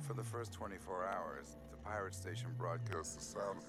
For the first 24 hours, the pirate station broadcast the sound.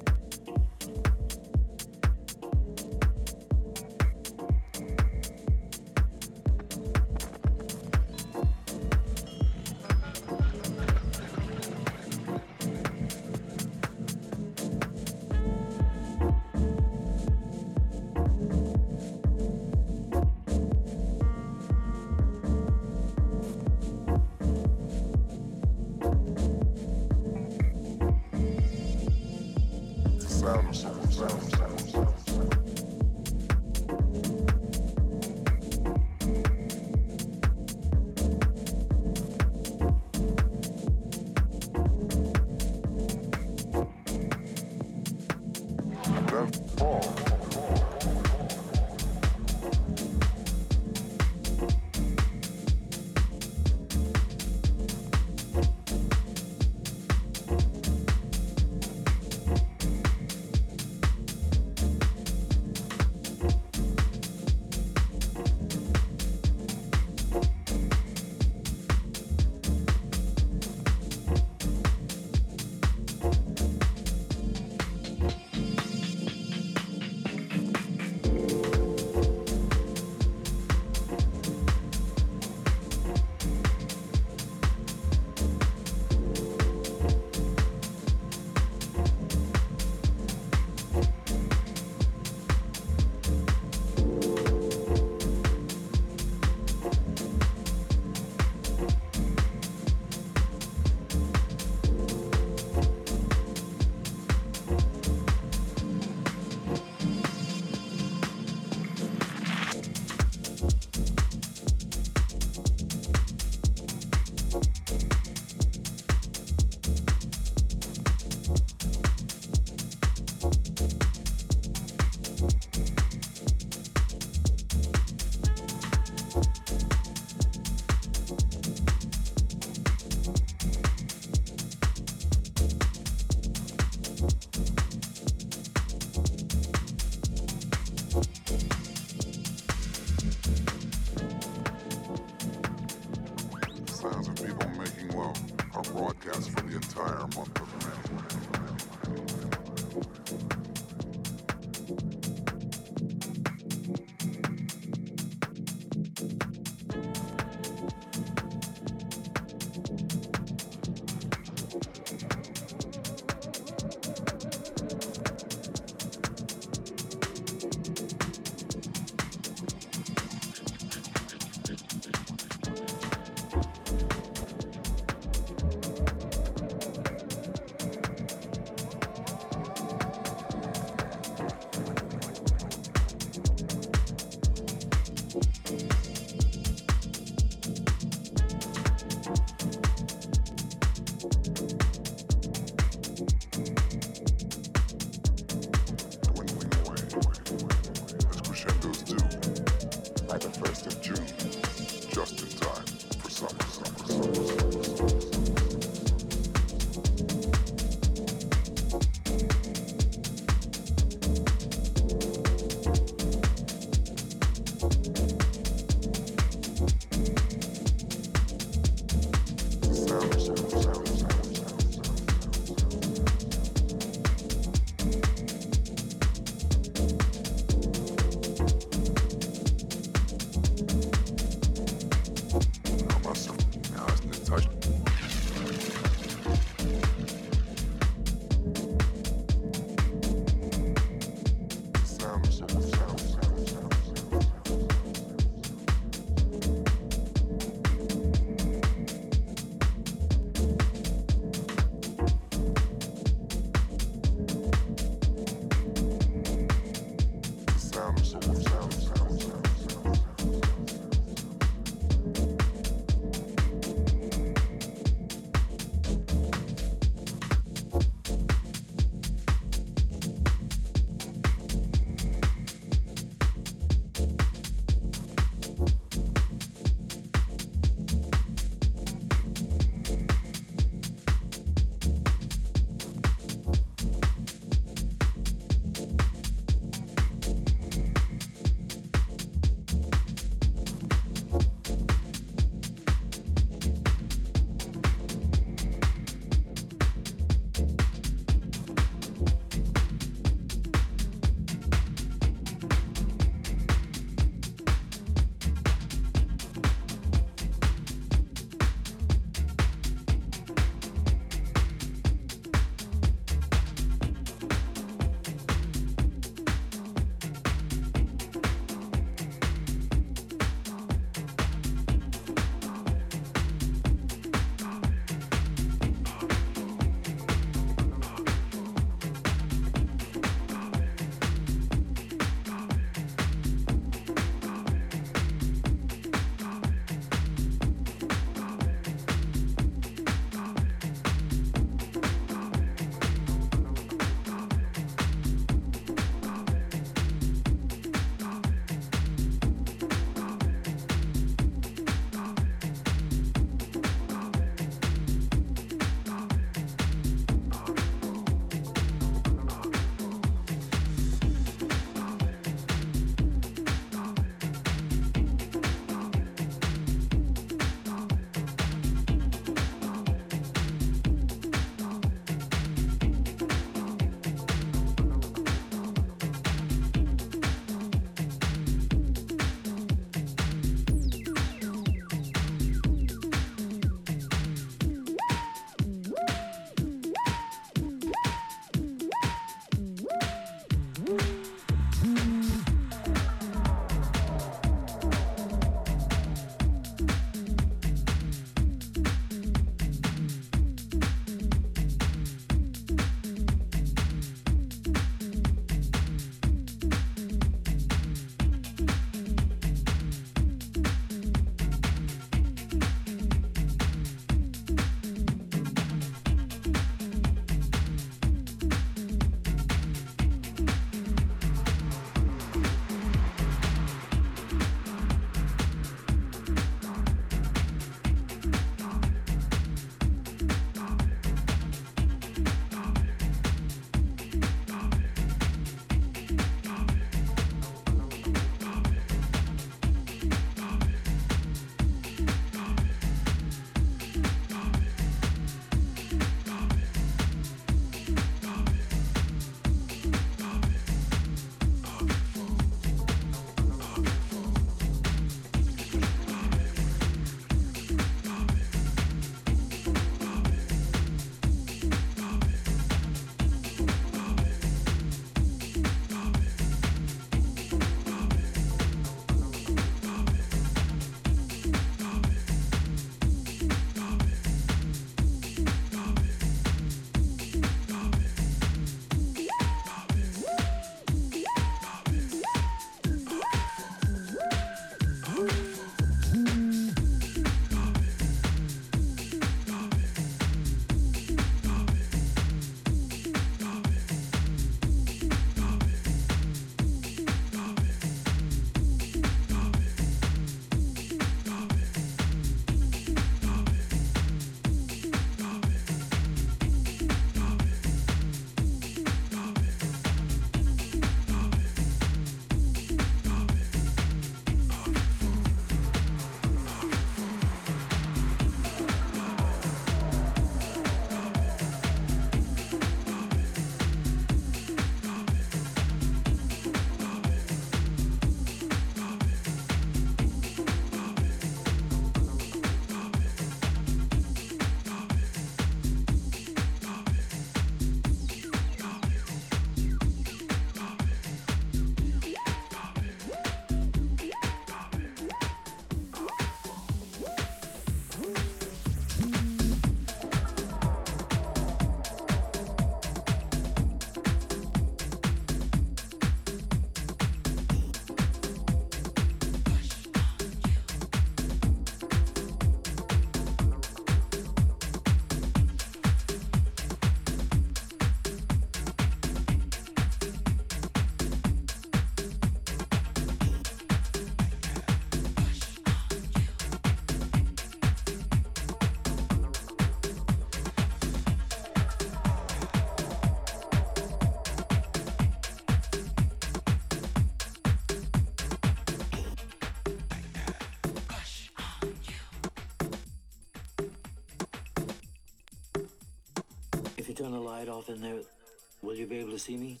Able to see me?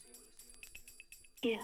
Yeah.